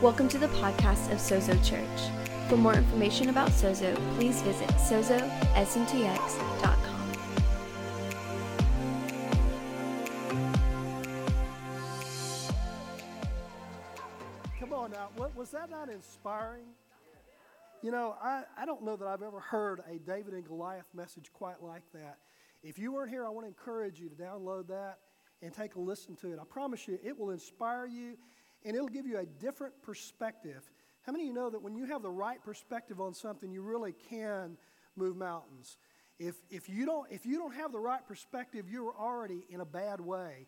Welcome to the podcast of Sozo Church. For more information about Sozo, please visit sozosntx.com. Come on now, Wa- was that not inspiring? You know, I, I don't know that I've ever heard a David and Goliath message quite like that. If you weren't here, I want to encourage you to download that and take a listen to it. I promise you, it will inspire you and it'll give you a different perspective. How many of you know that when you have the right perspective on something, you really can move mountains? If, if, you don't, if you don't have the right perspective, you're already in a bad way.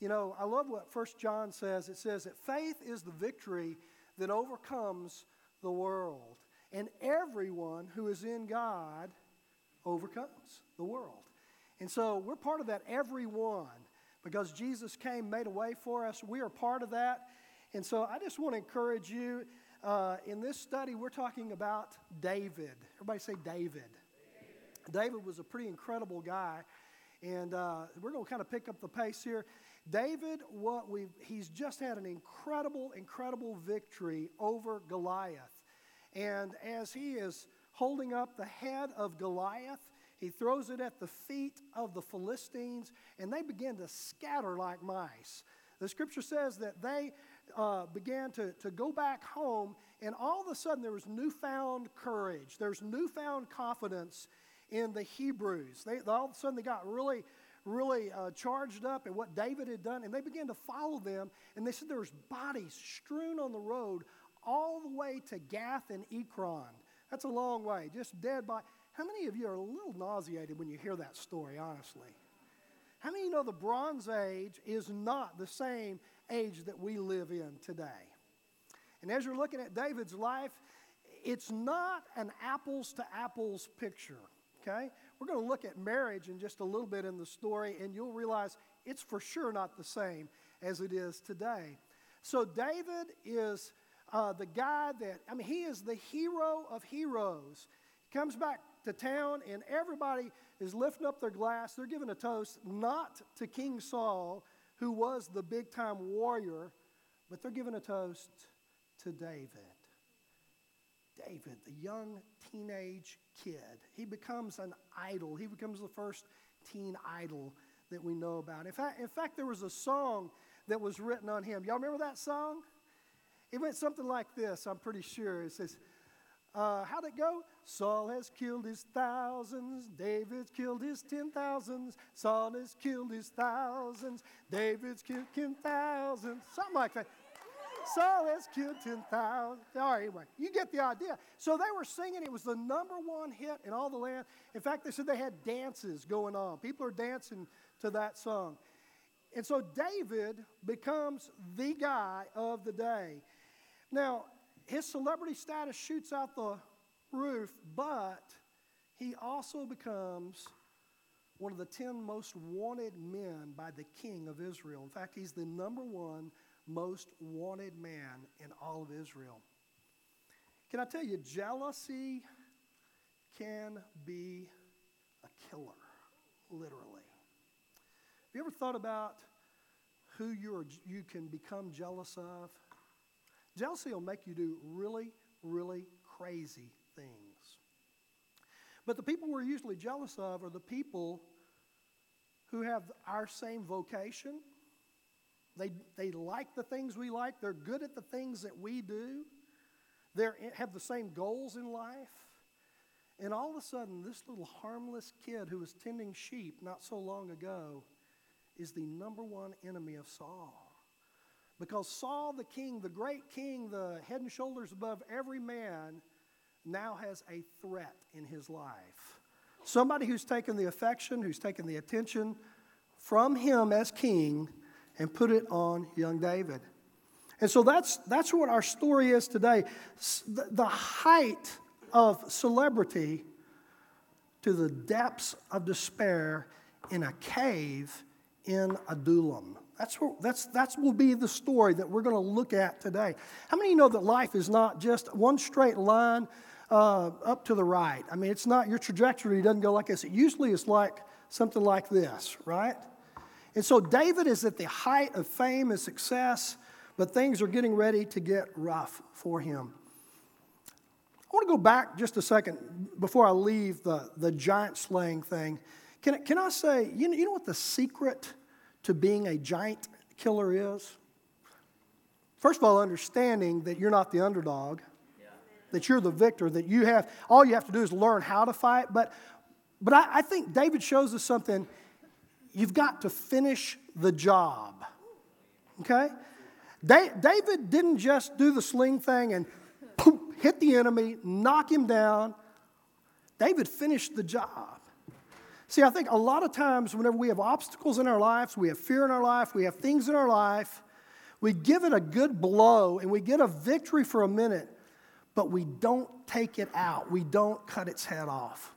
You know, I love what First John says. It says that faith is the victory that overcomes the world. And everyone who is in God overcomes the world. And so we're part of that everyone because Jesus came, made a way for us. We are part of that. And so I just want to encourage you. Uh, in this study, we're talking about David. Everybody say David. David was a pretty incredible guy. And uh, we're going to kind of pick up the pace here. David, what we he's just had an incredible, incredible victory over Goliath. And as he is holding up the head of Goliath, he throws it at the feet of the Philistines, and they begin to scatter like mice. The scripture says that they uh, began to, to go back home, and all of a sudden there was newfound courage. There's newfound confidence in the Hebrews. They, all of a sudden they got really, really uh, charged up at what David had done, and they began to follow them. And they said there was bodies strewn on the road all the way to Gath and Ekron. That's a long way, just dead by. How many of you are a little nauseated when you hear that story, honestly? How many of you know the Bronze Age is not the same age that we live in today? And as you're looking at David's life, it's not an apples to apples picture, okay? We're going to look at marriage in just a little bit in the story, and you'll realize it's for sure not the same as it is today. So, David is uh, the guy that, I mean, he is the hero of heroes. He comes back to town, and everybody is lifting up their glass. They're giving a toast not to King Saul, who was the big time warrior, but they're giving a toast to David. David, the young teenage kid. He becomes an idol. He becomes the first teen idol that we know about. In fact, in fact, there was a song that was written on him. Y'all remember that song? It went something like this, I'm pretty sure. It says, uh, How'd it go? Saul has killed his thousands, David's killed his ten thousands. Saul has killed his thousands, David's killed ten thousands. Something like that. Saul has killed 10,000. All right, anyway, you get the idea. So they were singing. It was the number one hit in all the land. In fact, they said they had dances going on. People are dancing to that song. And so David becomes the guy of the day. Now, his celebrity status shoots out the roof, but he also becomes one of the 10 most wanted men by the king of Israel. In fact, he's the number one most wanted man in all of Israel. Can I tell you, jealousy can be a killer, literally. Have you ever thought about who you're, you can become jealous of? Jealousy will make you do really, really crazy things. But the people we're usually jealous of are the people who have our same vocation. They, they like the things we like. They're good at the things that we do. They have the same goals in life. And all of a sudden, this little harmless kid who was tending sheep not so long ago is the number one enemy of Saul. Because Saul, the king, the great king, the head and shoulders above every man, now has a threat in his life. Somebody who's taken the affection, who's taken the attention from him as king and put it on young David. And so that's, that's what our story is today. The, the height of celebrity to the depths of despair in a cave in Adullam. That's, what, that's, that's will be the story that we're going to look at today. How many of you know that life is not just one straight line uh, up to the right? I mean, it's not, your trajectory doesn't go like this. It usually is like something like this, right? And so David is at the height of fame and success, but things are getting ready to get rough for him. I want to go back just a second before I leave the, the giant slaying thing. Can, can I say, you know, you know what the secret to being a giant killer is? First of all, understanding that you're not the underdog, yeah. that you're the victor, that you have, all you have to do is learn how to fight. But, but I, I think David shows us something. You've got to finish the job. Okay? Da- David didn't just do the sling thing and poof, hit the enemy, knock him down. David finished the job. See, I think a lot of times, whenever we have obstacles in our lives, we have fear in our life, we have things in our life, we give it a good blow and we get a victory for a minute, but we don't take it out. We don't cut its head off.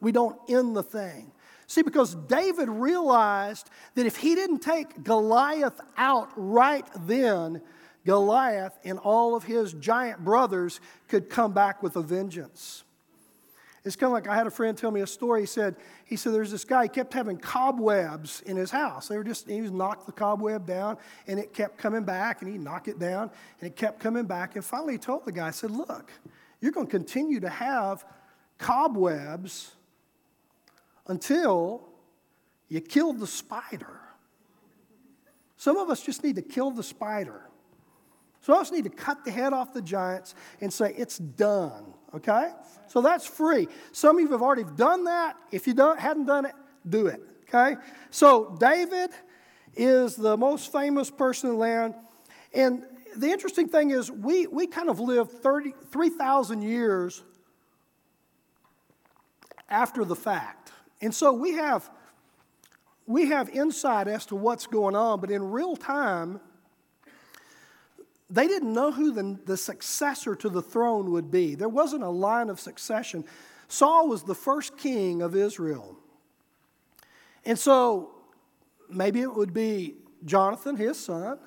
We don't end the thing. See, because David realized that if he didn't take Goliath out right then, Goliath and all of his giant brothers could come back with a vengeance. It's kind of like I had a friend tell me a story. He said, he said there's this guy, he kept having cobwebs in his house. They were just, he was knocked the cobweb down and it kept coming back and he'd knock it down and it kept coming back. And finally he told the guy, I said, look, you're going to continue to have cobwebs until you kill the spider. Some of us just need to kill the spider. Some of us need to cut the head off the giants and say, it's done, okay? So that's free. Some of you have already done that. If you don't, hadn't done it, do it. Okay? So David is the most famous person in the land. And the interesting thing is, we, we kind of live 3,000 years after the fact. And so we have, we have insight as to what's going on, but in real time, they didn't know who the, the successor to the throne would be. There wasn't a line of succession. Saul was the first king of Israel. And so maybe it would be Jonathan, his son,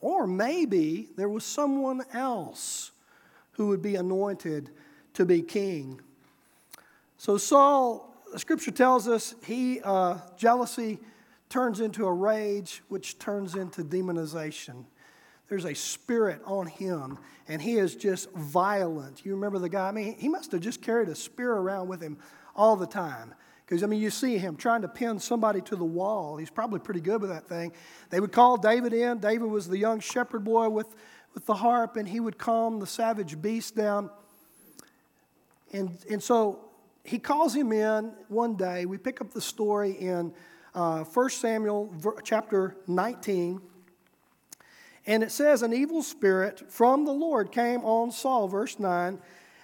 or maybe there was someone else who would be anointed to be king. So Saul, the scripture tells us, he uh, jealousy turns into a rage, which turns into demonization. There's a spirit on him, and he is just violent. You remember the guy? I mean, he must have just carried a spear around with him all the time. Because, I mean, you see him trying to pin somebody to the wall. He's probably pretty good with that thing. They would call David in. David was the young shepherd boy with, with the harp, and he would calm the savage beast down. And, and so he calls him in one day. We pick up the story in uh, 1 Samuel chapter 19. And it says, An evil spirit from the Lord came on Saul, verse 9,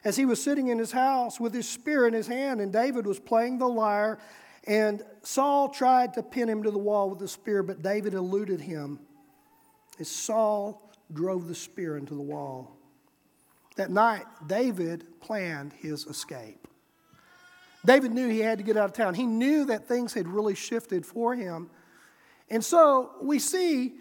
as he was sitting in his house with his spear in his hand, and David was playing the lyre. And Saul tried to pin him to the wall with the spear, but David eluded him. As Saul drove the spear into the wall. That night, David planned his escape. David knew he had to get out of town. He knew that things had really shifted for him. And so we see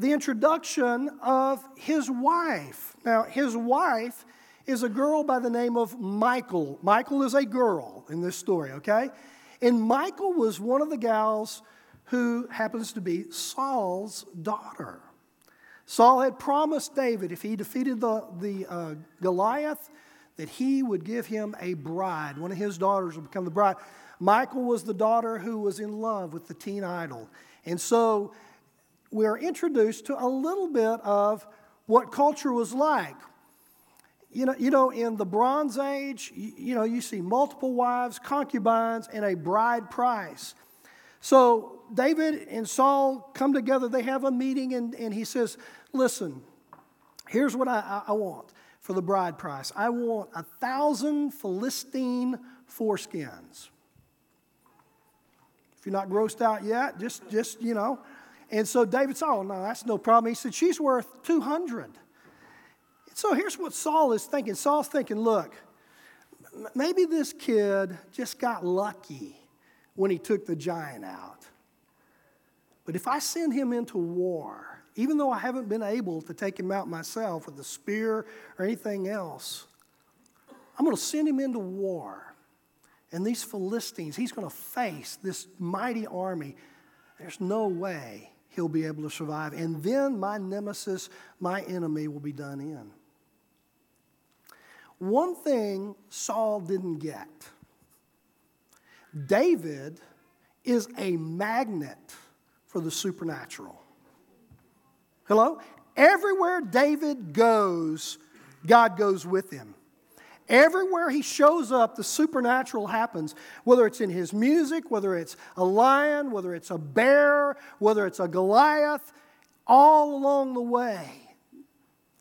the introduction of his wife. Now, his wife is a girl by the name of Michal. Michal is a girl in this story, okay? And Michal was one of the gals who happens to be Saul's daughter. Saul had promised David if he defeated the, the uh, Goliath, that he would give him a bride. One of his daughters would become the bride. Michal was the daughter who was in love with the teen idol. And so we're introduced to a little bit of what culture was like. You know, you know, in the Bronze Age, you, you know, you see multiple wives, concubines, and a bride price. So David and Saul come together, they have a meeting, and, and he says, Listen, here's what I, I want for the bride price I want a thousand Philistine foreskins. If you're not grossed out yet, just, just you know, and so David said, Oh, no, that's no problem. He said, She's worth 200. And so here's what Saul is thinking Saul's thinking, Look, maybe this kid just got lucky when he took the giant out. But if I send him into war, even though I haven't been able to take him out myself with a spear or anything else, I'm going to send him into war. And these Philistines, he's going to face this mighty army. There's no way he'll be able to survive. And then my nemesis, my enemy, will be done in. One thing Saul didn't get David is a magnet for the supernatural. Hello? Everywhere David goes, God goes with him. Everywhere he shows up, the supernatural happens, whether it's in his music, whether it's a lion, whether it's a bear, whether it's a Goliath, all along the way,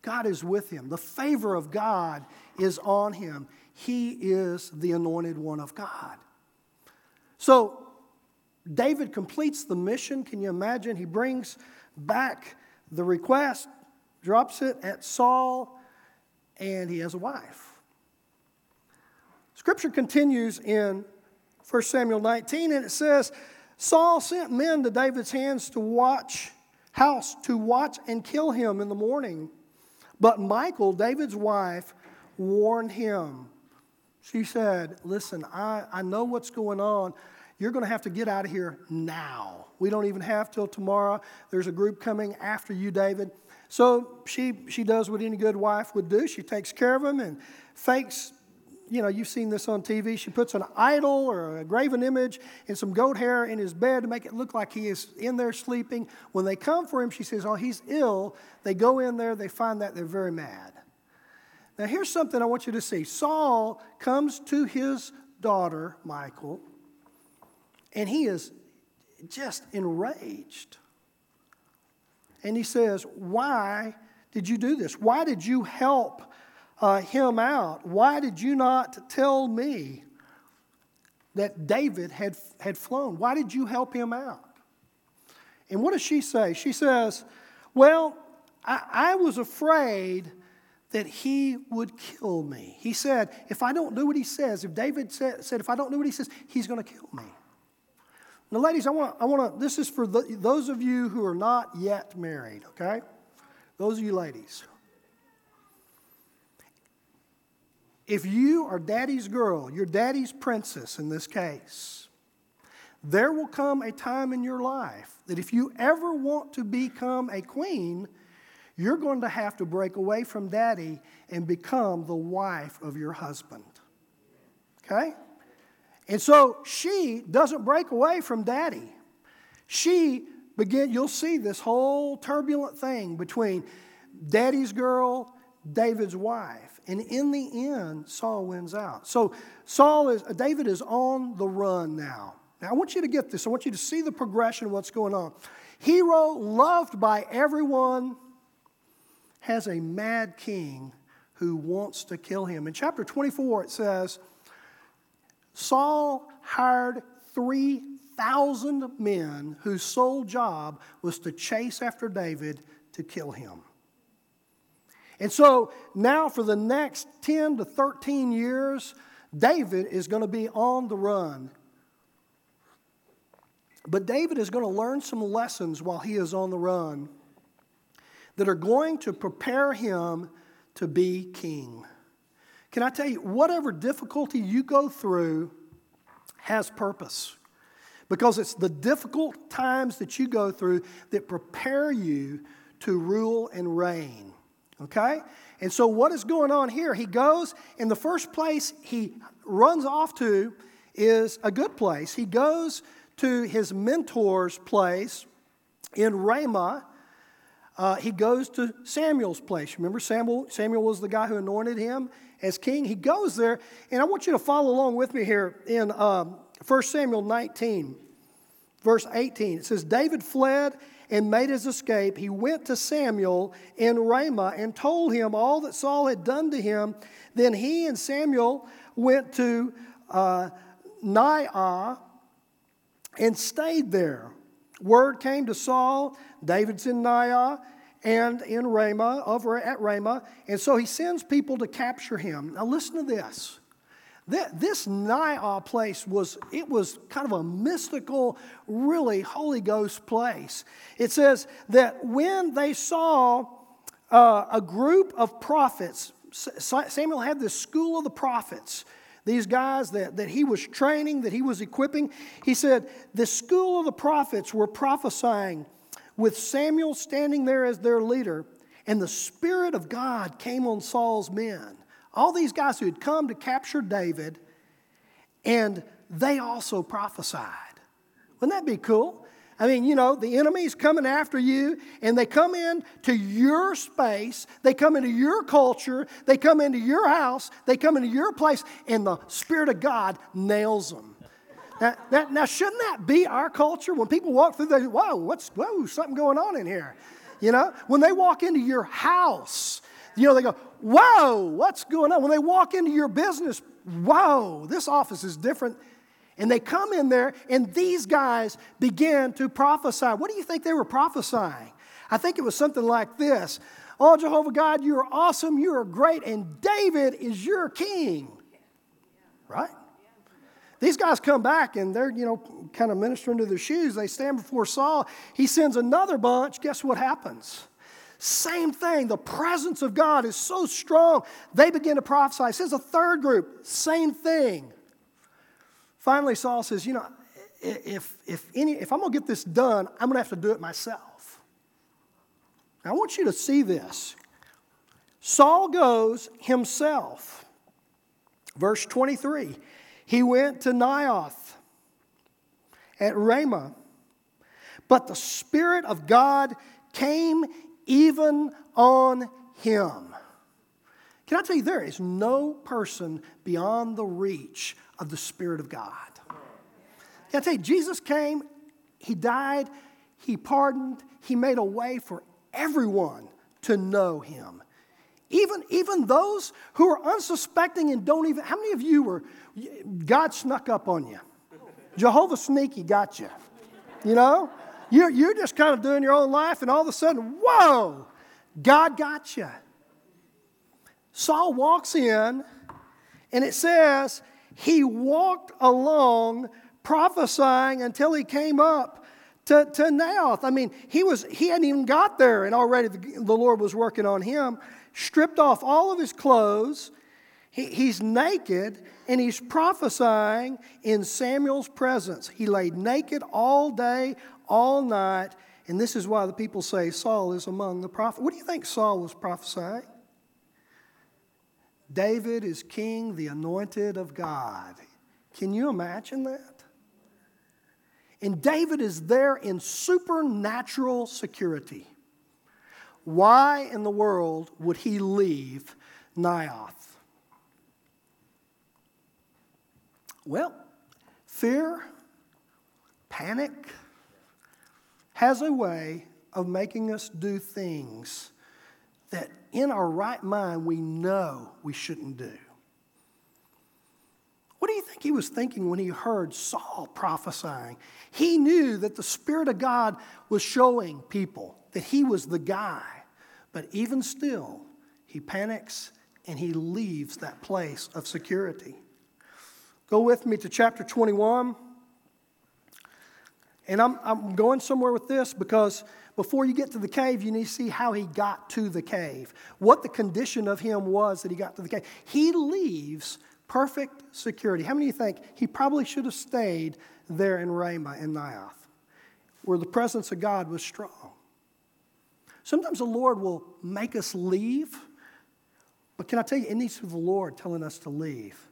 God is with him. The favor of God is on him. He is the anointed one of God. So, David completes the mission. Can you imagine? He brings back the request, drops it at Saul, and he has a wife. Scripture continues in 1 Samuel 19, and it says, Saul sent men to David's hands to watch house to watch and kill him in the morning. But Michal, David's wife, warned him. She said, Listen, I, I know what's going on. You're going to have to get out of here now. We don't even have till tomorrow. There's a group coming after you, David. So she, she does what any good wife would do. She takes care of him and fakes you know, you've seen this on TV. She puts an idol or a graven image and some goat hair in his bed to make it look like he is in there sleeping. When they come for him, she says, Oh, he's ill. They go in there, they find that they're very mad. Now, here's something I want you to see Saul comes to his daughter, Michal, and he is just enraged. And he says, Why did you do this? Why did you help uh, him out. Why did you not tell me that David had, had flown? Why did you help him out? And what does she say? She says, Well, I, I was afraid that he would kill me. He said, If I don't do what he says, if David said, said If I don't do what he says, he's going to kill me. Now, ladies, I want, I want to, this is for the, those of you who are not yet married, okay? Those of you ladies. If you are daddy's girl, your daddy's princess in this case, there will come a time in your life that if you ever want to become a queen, you're going to have to break away from daddy and become the wife of your husband. Okay? And so she doesn't break away from daddy. She begin you'll see this whole turbulent thing between daddy's girl, David's wife. And in the end, Saul wins out. So Saul is David is on the run now. Now I want you to get this. I want you to see the progression of what's going on. Hero, loved by everyone, has a mad king who wants to kill him. In chapter 24, it says, Saul hired 3,000 men whose sole job was to chase after David to kill him. And so now, for the next 10 to 13 years, David is going to be on the run. But David is going to learn some lessons while he is on the run that are going to prepare him to be king. Can I tell you, whatever difficulty you go through has purpose. Because it's the difficult times that you go through that prepare you to rule and reign. Okay? And so, what is going on here? He goes, in the first place he runs off to is a good place. He goes to his mentor's place in Ramah. Uh, he goes to Samuel's place. Remember, Samuel, Samuel was the guy who anointed him as king. He goes there, and I want you to follow along with me here in um, 1 Samuel 19, verse 18. It says, David fled and made his escape, he went to Samuel in Ramah and told him all that Saul had done to him. Then he and Samuel went to uh, Naioth and stayed there. Word came to Saul, David's in Naioth and in Ramah, over at Ramah, and so he sends people to capture him. Now listen to this. This Naioth place was, it was kind of a mystical, really Holy Ghost place. It says that when they saw uh, a group of prophets, Samuel had this school of the prophets, these guys that, that he was training, that he was equipping. He said, The school of the prophets were prophesying with Samuel standing there as their leader, and the Spirit of God came on Saul's men. All these guys who had come to capture David, and they also prophesied. Wouldn't that be cool? I mean, you know, the enemy's coming after you, and they come in to your space, they come into your culture, they come into your house, they come into your place, and the Spirit of God nails them. Now, now, now shouldn't that be our culture? When people walk through, they whoa, what's whoa, something going on in here. You know, when they walk into your house, you know, they go, whoa, what's going on? When they walk into your business, whoa, this office is different and they come in there, and these guys begin to prophesy. What do you think they were prophesying? I think it was something like this Oh, Jehovah God, you are awesome, you are great, and David is your king. Right? These guys come back and they're, you know, kind of ministering to their shoes. They stand before Saul. He sends another bunch. Guess what happens? Same thing. The presence of God is so strong. They begin to prophesy. Says a third group, same thing. Finally, Saul says, You know, if, if, any, if I'm going to get this done, I'm going to have to do it myself. Now, I want you to see this. Saul goes himself. Verse 23 He went to Naioth at Ramah, but the Spirit of God came even on him. Can I tell you, there is no person beyond the reach of the Spirit of God. Can I tell you, Jesus came, He died, He pardoned, He made a way for everyone to know Him. Even, even those who are unsuspecting and don't even, how many of you were, God snuck up on you? Jehovah Sneaky got you. You know? You're, you're just kind of doing your own life, and all of a sudden, whoa, God got you. Saul walks in, and it says he walked along prophesying until he came up to, to Naioth. I mean, he, was, he hadn't even got there, and already the, the Lord was working on him. Stripped off all of his clothes. He, he's naked, and he's prophesying in Samuel's presence. He laid naked all day, all night, and this is why the people say Saul is among the prophets. What do you think Saul was prophesying? David is king, the anointed of God. Can you imagine that? And David is there in supernatural security. Why in the world would he leave Naioth? Well, fear, panic has a way of making us do things that in our right mind we know we shouldn't do. What do you think he was thinking when he heard Saul prophesying? He knew that the Spirit of God was showing people that he was the guy. But even still, he panics and he leaves that place of security. Go with me to chapter 21. And I'm, I'm going somewhere with this because before you get to the cave, you need to see how he got to the cave, what the condition of him was that he got to the cave. He leaves perfect security. How many of you think he probably should have stayed there in Ramah in Naioth, where the presence of God was strong? Sometimes the Lord will make us leave, but can I tell you, it needs to be the Lord telling us to leave.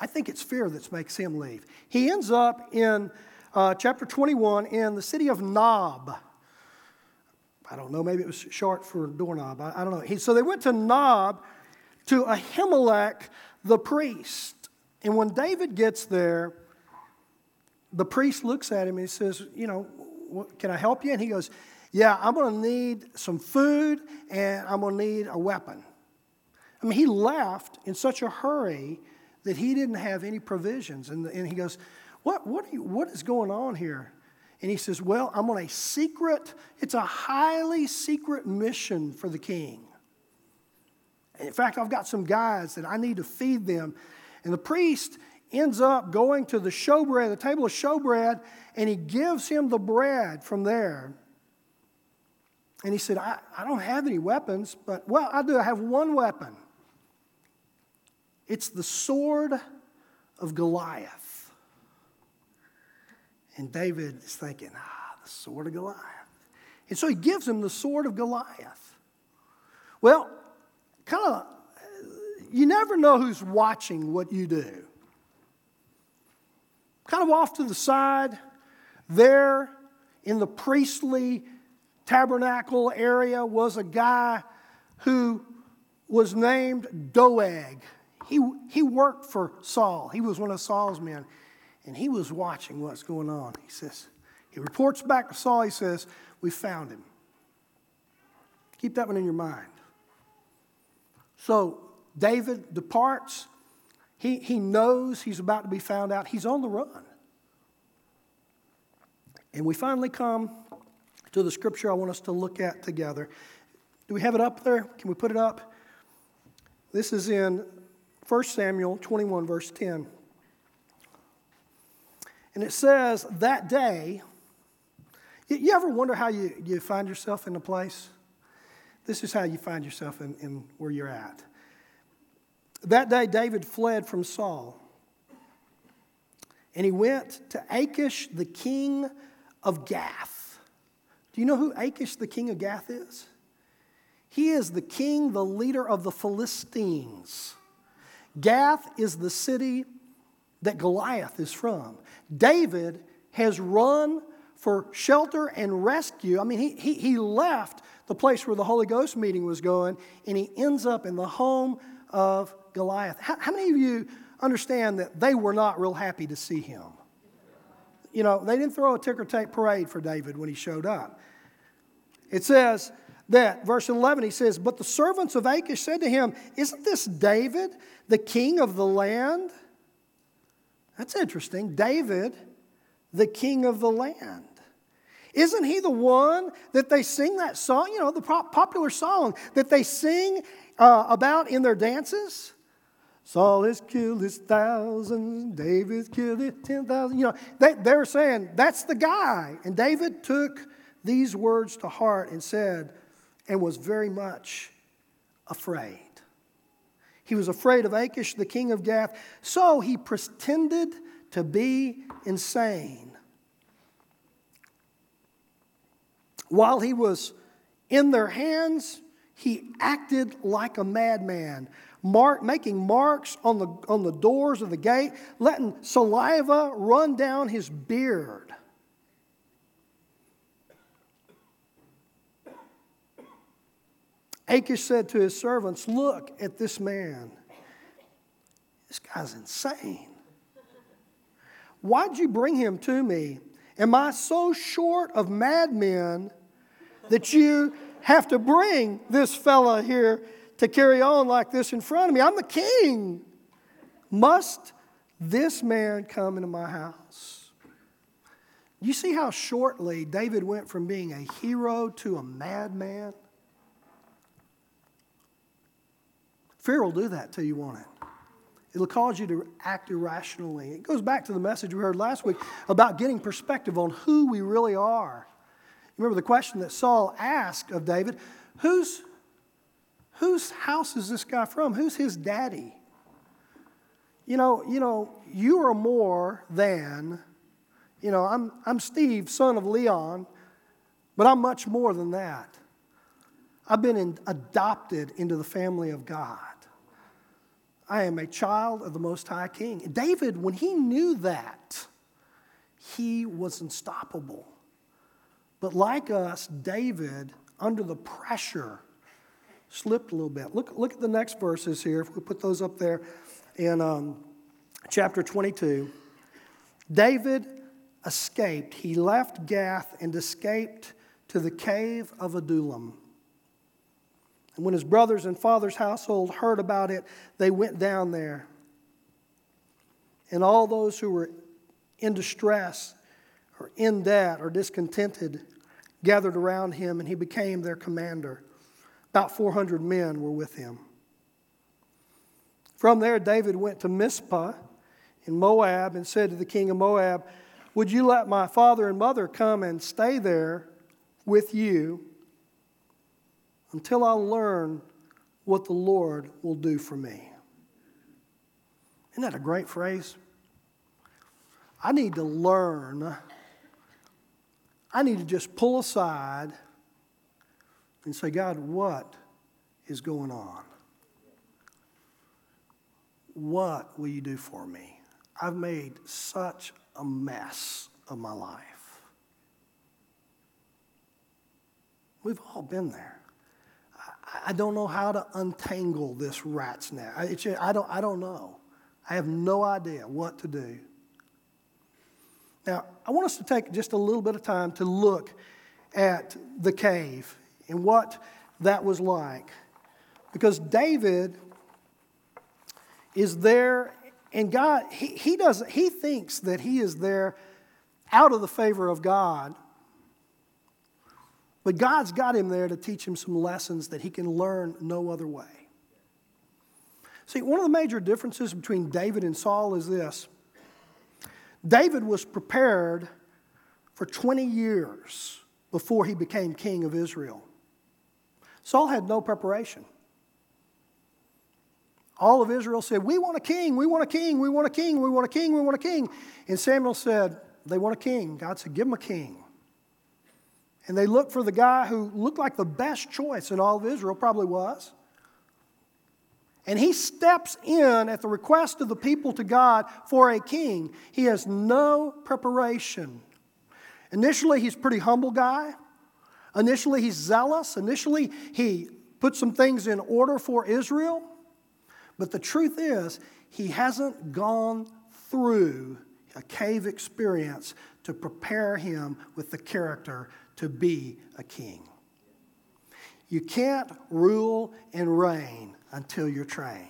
I think it's fear that makes him leave. He ends up in uh, chapter 21 in the city of Nob. I don't know, maybe it was short for doorknob. I, I don't know. He, so they went to Nob to Ahimelech the priest. And when David gets there, the priest looks at him and he says, You know, what, can I help you? And he goes, Yeah, I'm going to need some food and I'm going to need a weapon. I mean, he left in such a hurry that he didn't have any provisions. And, and he goes, what, what, you, what is going on here? And he says, Well, I'm on a secret, it's a highly secret mission for the king. In fact, I've got some guys that I need to feed them. And the priest ends up going to the showbread, the table of showbread, and he gives him the bread from there. And he said, I, I don't have any weapons, but, well, I do. I have one weapon. It's the sword of Goliath. And David is thinking, ah, the sword of Goliath. And so he gives him the sword of Goliath. Well, kind of, you never know who's watching what you do. Kind of off to the side, there in the priestly tabernacle area was a guy who was named Doeg. He, he worked for Saul. He was one of Saul's men, and he was watching what's going on. He says, he reports back to Saul, he says, We found him. Keep that one in your mind. So David departs. He, he knows he's about to be found out. He's on the run. And we finally come to the scripture I want us to look at together. Do we have it up there? Can we put it up? This is in 1 Samuel 21, verse 10. And it says, That day, you ever wonder how you, you find yourself in a place? This is how you find yourself in, in where you're at. That day, David fled from Saul. And he went to Achish, the king of Gath. Do you know who Achish, the king of Gath, is? He is the king, the leader of the Philistines. Gath is the city that Goliath is from. David has run for shelter and rescue. I mean, he, he, he left the place where the Holy Ghost meeting was going, and he ends up in the home of Goliath. How, how many of you understand that they were not real happy to see him? You know, they didn't throw a ticker tape parade for David when he showed up. It says that, verse 11, he says, But the servants of Achish said to him, Isn't this David, the king of the land? That's interesting. David, the king of the land. Isn't he the one that they sing that song, you know, the popular song that they sing uh, about in their dances? Saul has killed his thousands, David's killed his 10,000. You know, they, they're saying, that's the guy. And David took these words to heart and said, and was very much afraid. He was afraid of Achish, the king of Gath, so he pretended to be insane. While he was in their hands, he acted like a madman, mark, making marks on the, on the doors of the gate, letting saliva run down his beard. Achish said to his servants, Look at this man. This guy's insane. Why'd you bring him to me? Am I so short of madmen that you have to bring this fella here to carry on like this in front of me? I'm the king. Must this man come into my house? You see how shortly David went from being a hero to a madman? Fear will do that to you, won't it? It'll cause you to act irrationally. It goes back to the message we heard last week about getting perspective on who we really are. You Remember the question that Saul asked of David whose, whose house is this guy from? Who's his daddy? You know, you know, you are more than, you know, I'm, I'm Steve, son of Leon, but I'm much more than that. I've been in, adopted into the family of God. I am a child of the Most High King. David, when he knew that, he was unstoppable. But like us, David, under the pressure, slipped a little bit. Look, look at the next verses here, if we put those up there in um, chapter 22. David escaped. He left Gath and escaped to the cave of Adullam. And when his brothers and father's household heard about it, they went down there. And all those who were in distress or in debt or discontented gathered around him, and he became their commander. About 400 men were with him. From there, David went to Mizpah in Moab and said to the king of Moab, Would you let my father and mother come and stay there with you until I learn what the Lord will do for me. Isn't that a great phrase? I need to learn. I need to just pull aside and say, God, what is going on? What will you do for me? I've made such a mess of my life. We've all been there. I, don't know how to untangle this rat's nest. I, don't, I don't know. I have no idea what to do. Now, I want us to take just a little bit of time to look at the cave and what that was like. Because David is there, and God, he, he, does, he thinks that he is there out of the favor of God. But God's got him there to teach him some lessons that he can learn no other way. See, one of the major differences between David and Saul is this David was prepared for 20 years before he became king of Israel. Saul had no preparation. All of Israel said, We want a king, we want a king, we want a king, we want a king, we want a king. And Samuel said, They want a king. God said, Give them a king. And they looked for the guy who looked like the best choice in all of Israel, probably was. And he steps in at the request of the people to God for a king. He has no preparation. Initially, he's a pretty humble guy. Initially, he's zealous. Initially, he put some things in order for Israel. But the truth is, he hasn't gone through a cave experience to prepare him with the character to be a king. You can't rule and reign until you're trained.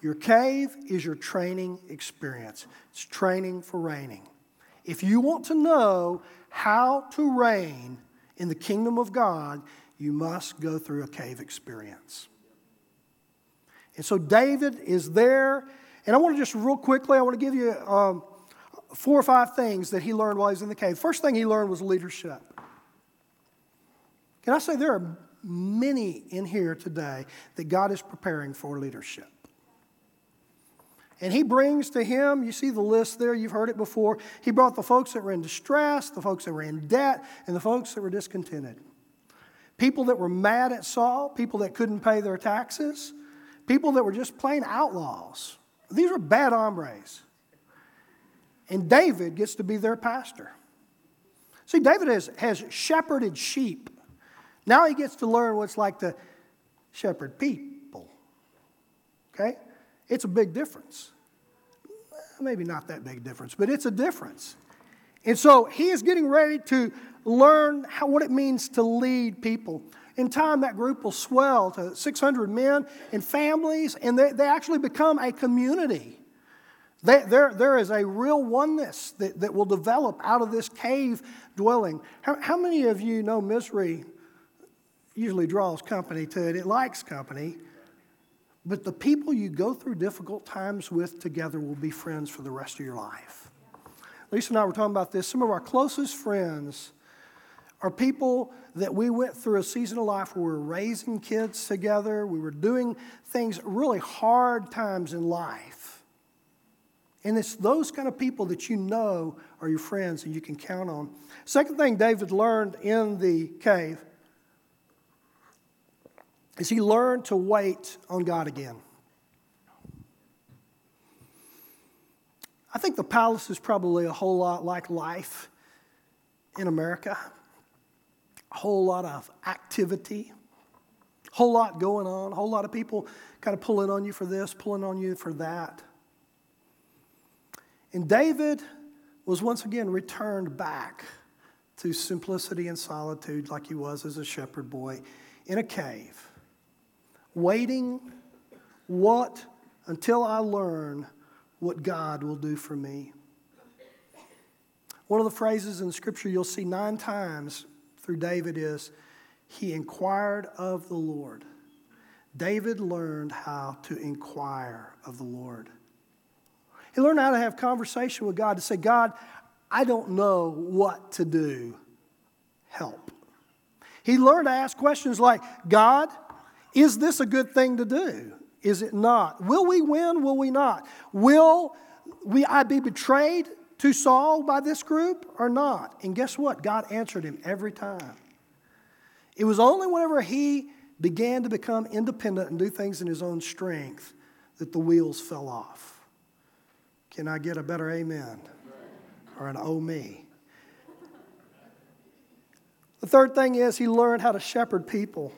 Your cave is your training experience, it's training for reigning. If you want to know how to reign in the kingdom of God, you must go through a cave experience. And so David is there. And I want to just real quickly, I want to give you um, four or five things that he learned while he was in the cave. First thing he learned was leadership. Can I say there are many in here today that God is preparing for leadership? And he brings to him, you see the list there, you've heard it before. He brought the folks that were in distress, the folks that were in debt, and the folks that were discontented. People that were mad at Saul, people that couldn't pay their taxes, people that were just plain outlaws. These were bad hombres. And David gets to be their pastor. See, David has, has shepherded sheep. Now he gets to learn what it's like to shepherd people. Okay? It's a big difference. Maybe not that big difference, but it's a difference. And so he is getting ready to learn how, what it means to lead people. In time, that group will swell to 600 men and families, and they, they actually become a community. There, there is a real oneness that, that will develop out of this cave dwelling. How, how many of you know misery usually draws company to it? It likes company. But the people you go through difficult times with together will be friends for the rest of your life. Lisa and I were talking about this. Some of our closest friends are people that we went through a season of life where we were raising kids together, we were doing things, really hard times in life. And it's those kind of people that you know are your friends and you can count on. Second thing David learned in the cave is he learned to wait on God again. I think the palace is probably a whole lot like life in America a whole lot of activity, a whole lot going on, a whole lot of people kind of pulling on you for this, pulling on you for that. And David was once again returned back to simplicity and solitude like he was as a shepherd boy in a cave, waiting what until I learn what God will do for me. One of the phrases in Scripture you'll see nine times through David is he inquired of the Lord. David learned how to inquire of the Lord. He learned how to have conversation with God to say, God, I don't know what to do. Help. He learned to ask questions like, God, is this a good thing to do? Is it not? Will we win? Will we not? Will we, I be betrayed? to Saul by this group or not? And guess what? God answered him every time. It was only whenever he began to become independent and do things in his own strength that the wheels fell off. Can I get a better amen? Or an oh me? The third thing is he learned how to shepherd people.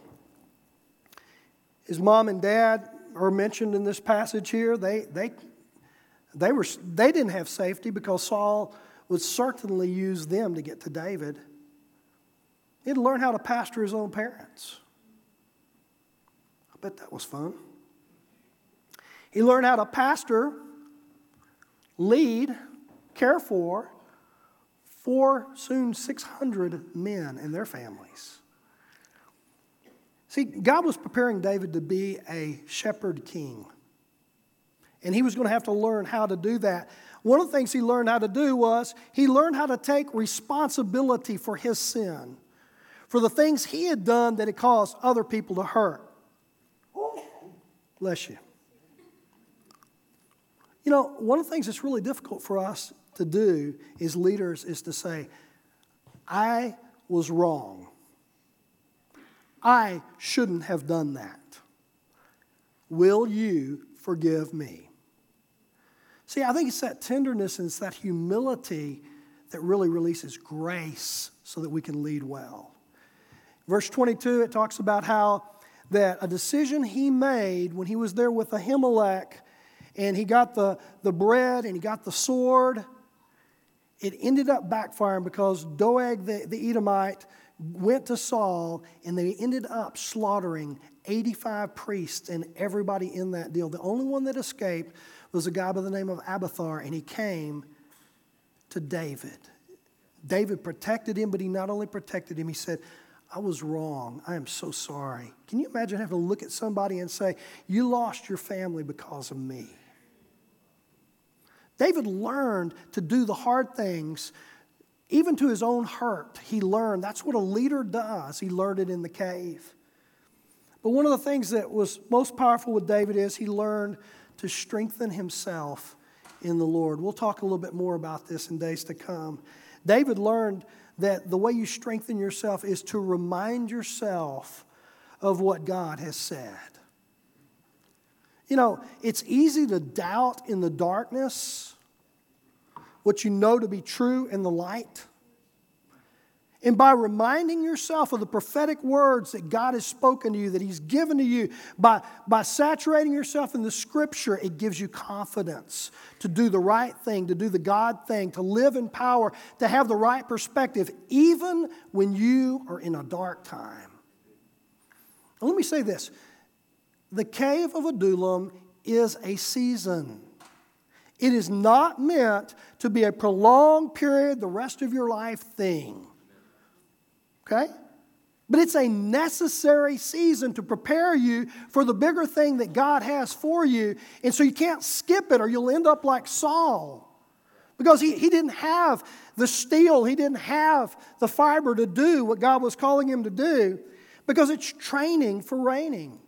His mom and dad are mentioned in this passage here. They, they, they, were, they didn't have safety because Saul would certainly use them to get to David. He had to learn how to pastor his own parents. I bet that was fun. He learned how to pastor, lead, care for four, soon 600 men and their families. See, God was preparing David to be a shepherd king. And he was going to have to learn how to do that. One of the things he learned how to do was he learned how to take responsibility for his sin, for the things he had done that had caused other people to hurt. Bless you. You know, one of the things that's really difficult for us to do as leaders is to say, I was wrong. I shouldn't have done that. Will you forgive me? See, I think it's that tenderness and it's that humility that really releases grace so that we can lead well. Verse 22, it talks about how that a decision he made when he was there with Ahimelech and he got the, the bread and he got the sword, it ended up backfiring because Doeg the, the Edomite went to Saul and they ended up slaughtering 85 priests and everybody in that deal. The only one that escaped was a guy by the name of Abiathar, and he came to David. David protected him, but he not only protected him, he said, I was wrong. I am so sorry. Can you imagine having to look at somebody and say, You lost your family because of me? David learned to do the hard things, even to his own hurt. He learned. That's what a leader does. He learned it in the cave. But one of the things that was most powerful with David is he learned to strengthen himself in the Lord. We'll talk a little bit more about this in days to come. David learned that the way you strengthen yourself is to remind yourself of what God has said. You know, it's easy to doubt in the darkness what you know to be true in the light. And by reminding yourself of the prophetic words that God has spoken to you, that He's given to you, by, by saturating yourself in the scripture, it gives you confidence to do the right thing, to do the God thing, to live in power, to have the right perspective, even when you are in a dark time. Let me say this the cave of Adullam is a season. It is not meant to be a prolonged period, the rest of your life thing. Okay? But it's a necessary season to prepare you for the bigger thing that God has for you. And so you can't skip it or you'll end up like Saul. Because he, he didn't have the steel, he didn't have the fiber to do what God was calling him to do. Because it's training for reigning,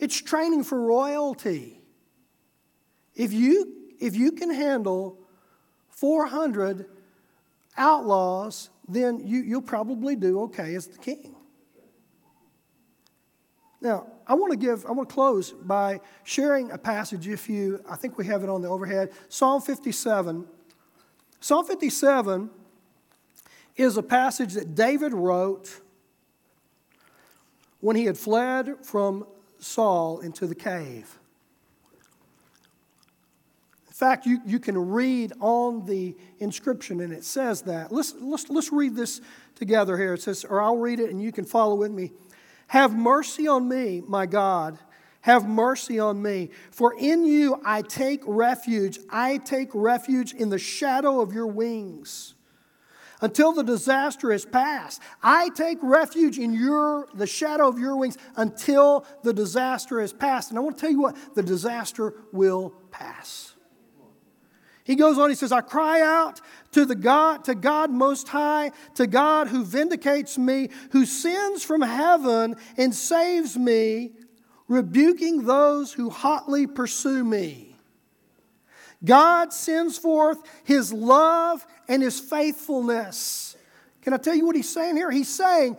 it's training for royalty. If you, if you can handle 400 outlaws then you, you'll probably do okay as the king. Now, I want to give, I want to close by sharing a passage if you, I think we have it on the overhead. Psalm 57. Psalm 57 is a passage that David wrote when he had fled from Saul into the cave In fact, you, you can read on the inscription, and it says that. Let's, let's, let's read this together here. It says, or I'll read it and you can follow with me. Have mercy on me, my God. Have mercy on me. For in you I take refuge. I take refuge in the shadow of your wings until the disaster is past. I take refuge in your the shadow of your wings until the disaster is past. And I want to tell you what, the disaster will pass. He goes on, he says, I cry out to the God, to God most high, to God who vindicates me, who sends from heaven and saves me, rebuking those who hotly pursue me. God sends forth his love and his faithfulness. Can I tell you what he's saying here? He's saying,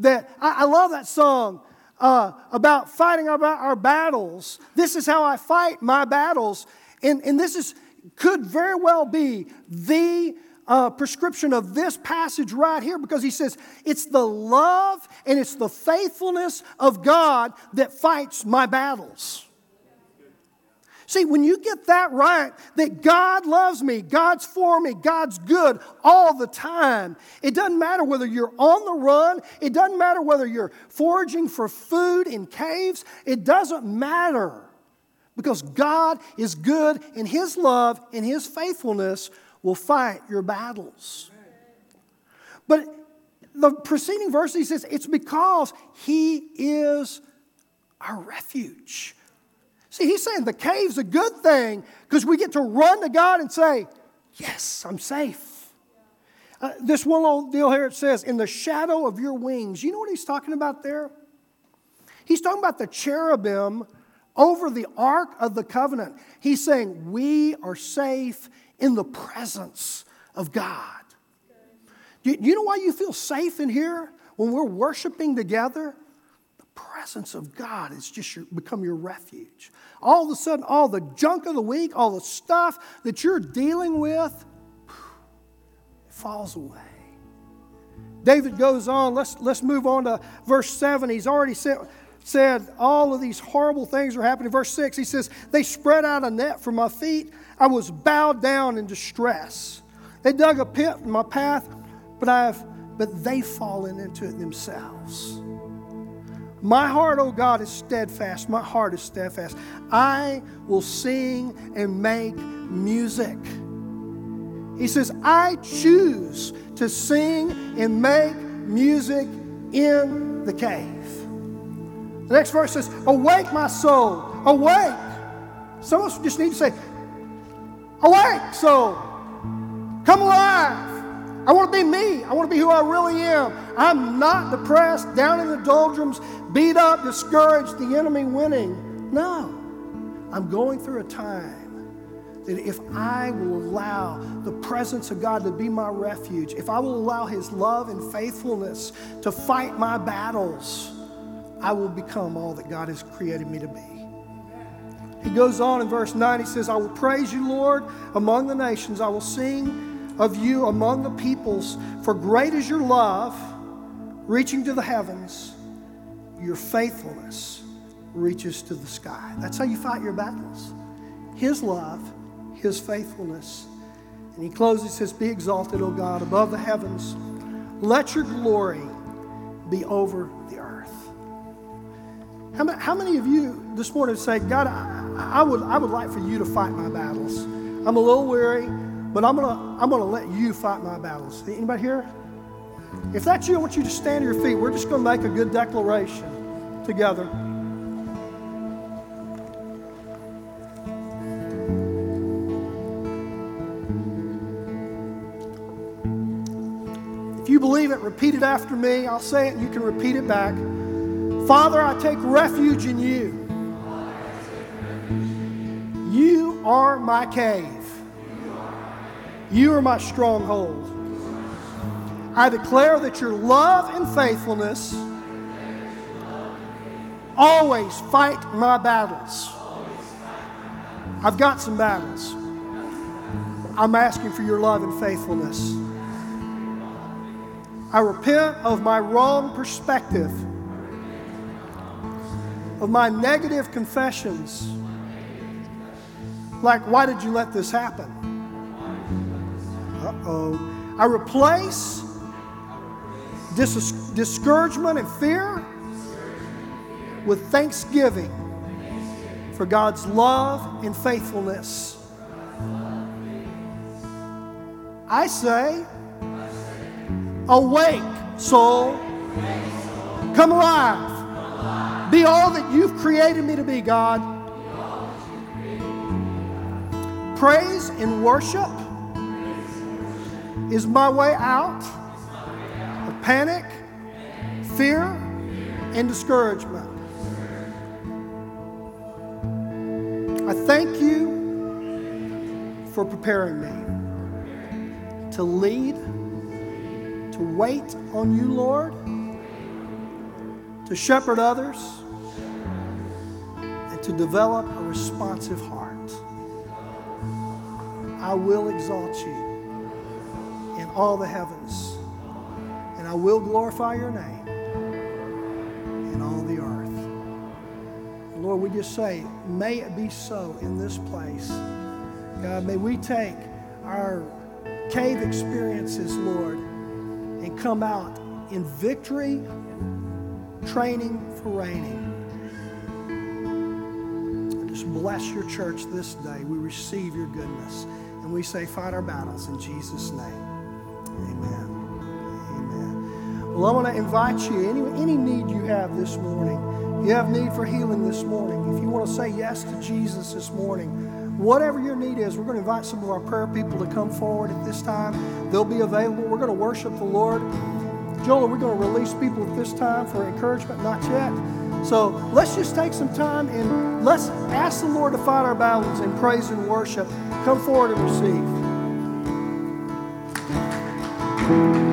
that I, I love that song uh, about fighting about our battles. This is how I fight my battles. And, and this is, could very well be the uh, prescription of this passage right here because he says it's the love and it's the faithfulness of God that fights my battles. See, when you get that right, that God loves me, God's for me, God's good all the time, it doesn't matter whether you're on the run, it doesn't matter whether you're foraging for food in caves, it doesn't matter because God is good and His love and His faithfulness will fight your battles. But the preceding verse, he says, it's because He is our refuge. See, he's saying the cave's a good thing because we get to run to God and say, Yes, I'm safe. Uh, this one little deal here it says, In the shadow of your wings. You know what he's talking about there? He's talking about the cherubim over the ark of the covenant. He's saying, We are safe in the presence of God. Do you know why you feel safe in here when we're worshiping together? Presence of God has just your, become your refuge. All of a sudden, all the junk of the week, all the stuff that you're dealing with, falls away. David goes on. Let's, let's move on to verse 7. He's already said, said all of these horrible things are happening. Verse 6, he says, They spread out a net for my feet. I was bowed down in distress. They dug a pit in my path, but I've but they've fallen into it themselves. My heart, oh God, is steadfast. My heart is steadfast. I will sing and make music. He says, I choose to sing and make music in the cave. The next verse says, Awake, my soul, awake. Some of us just need to say, Awake, soul, come alive. I want to be me. I want to be who I really am. I'm not depressed, down in the doldrums, beat up, discouraged, the enemy winning. No. I'm going through a time that if I will allow the presence of God to be my refuge, if I will allow His love and faithfulness to fight my battles, I will become all that God has created me to be. He goes on in verse 9, he says, I will praise you, Lord, among the nations. I will sing of you among the peoples, for great is your love, reaching to the heavens. Your faithfulness reaches to the sky. That's how you fight your battles. His love, His faithfulness. And he closes, says, Be exalted, O God, above the heavens. Let your glory be over the earth. How, how many of you this morning say, God, I, I, would, I would like for you to fight my battles? I'm a little weary. But I'm gonna I'm gonna let you fight my battles. Anybody here? If that's you, I want you to stand to your feet. We're just gonna make a good declaration together. If you believe it, repeat it after me. I'll say it and you can repeat it back. Father, I take refuge in you. You are my cave. You are my stronghold. I declare that your love and faithfulness always fight my battles. I've got some battles. I'm asking for your love and faithfulness. I repent of my wrong perspective, of my negative confessions. Like, why did you let this happen? Uh-oh. I replace dis- discouragement and fear with thanksgiving for God's love and faithfulness. I say, awake, soul. Come alive. Be all that you've created me to be, God. Praise and worship is my way out panic, fear, and discouragement. I thank you for preparing me to lead, to wait on you, Lord, to shepherd others, and to develop a responsive heart. I will exalt you in all the heavens, I will glorify your name in all the earth. Lord, we just say, may it be so in this place. God, may we take our cave experiences, Lord, and come out in victory, training for reigning. Just bless your church this day. We receive your goodness. And we say, fight our battles in Jesus' name. Amen. Well, I want to invite you, any, any need you have this morning, you have need for healing this morning, if you want to say yes to Jesus this morning, whatever your need is, we're going to invite some of our prayer people to come forward at this time. They'll be available. We're going to worship the Lord. Joel, are we going to release people at this time for encouragement? Not yet. So let's just take some time and let's ask the Lord to fight our battles in praise and worship. Come forward and receive.